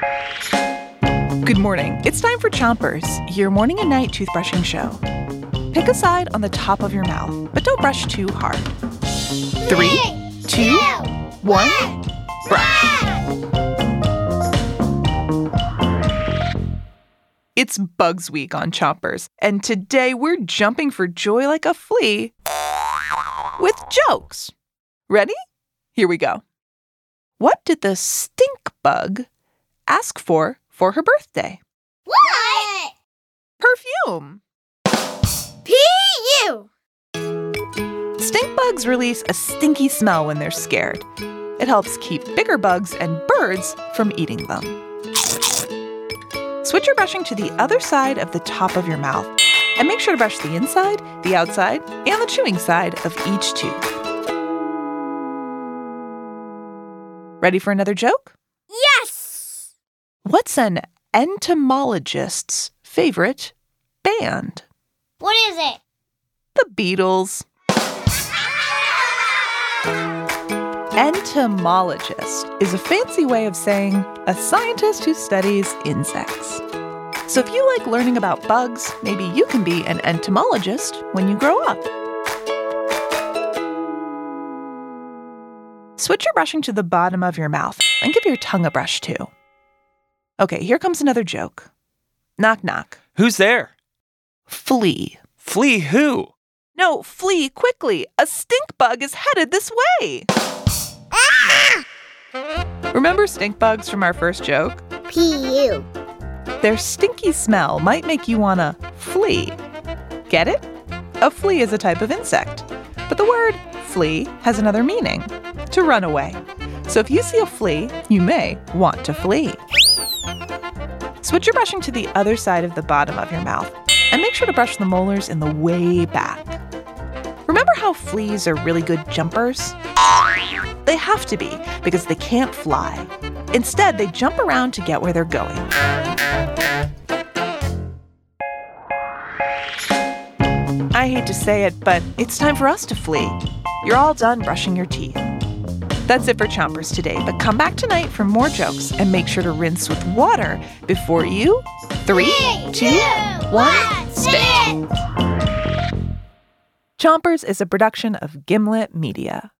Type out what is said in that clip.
Good morning. It's time for Chompers, your morning and night toothbrushing show. Pick a side on the top of your mouth, but don't brush too hard. Three, two, one, brush. It's Bugs Week on Chompers, and today we're jumping for joy like a flea with jokes. Ready? Here we go. What did the stink bug ask for for her birthday? What? Perfume. P.U. Stink bugs release a stinky smell when they're scared. It helps keep bigger bugs and birds from eating them. Switch your brushing to the other side of the top of your mouth and make sure to brush the inside, the outside, and the chewing side of each tooth. Ready for another joke? What's an entomologist's favorite band? What is it? The Beatles. Entomologist is a fancy way of saying a scientist who studies insects. So if you like learning about bugs, maybe you can be an entomologist when you grow up. Switch your brushing to the bottom of your mouth and give your tongue a brush too. Okay, here comes another joke. Knock, knock. Who's there? Flea. Flee who? No, flee quickly. A stink bug is headed this way. Ah! Remember stink bugs from our first joke? P.U. Their stinky smell might make you want to flee. Get it? A flea is a type of insect. But the word flee has another meaning to run away. So if you see a flea, you may want to flee. Switch your brushing to the other side of the bottom of your mouth and make sure to brush the molars in the way back. Remember how fleas are really good jumpers? They have to be because they can't fly. Instead, they jump around to get where they're going. I hate to say it, but it's time for us to flee. You're all done brushing your teeth. That's it for Chompers today, but come back tonight for more jokes and make sure to rinse with water before you. Three, two, one, spit! Chompers is a production of Gimlet Media.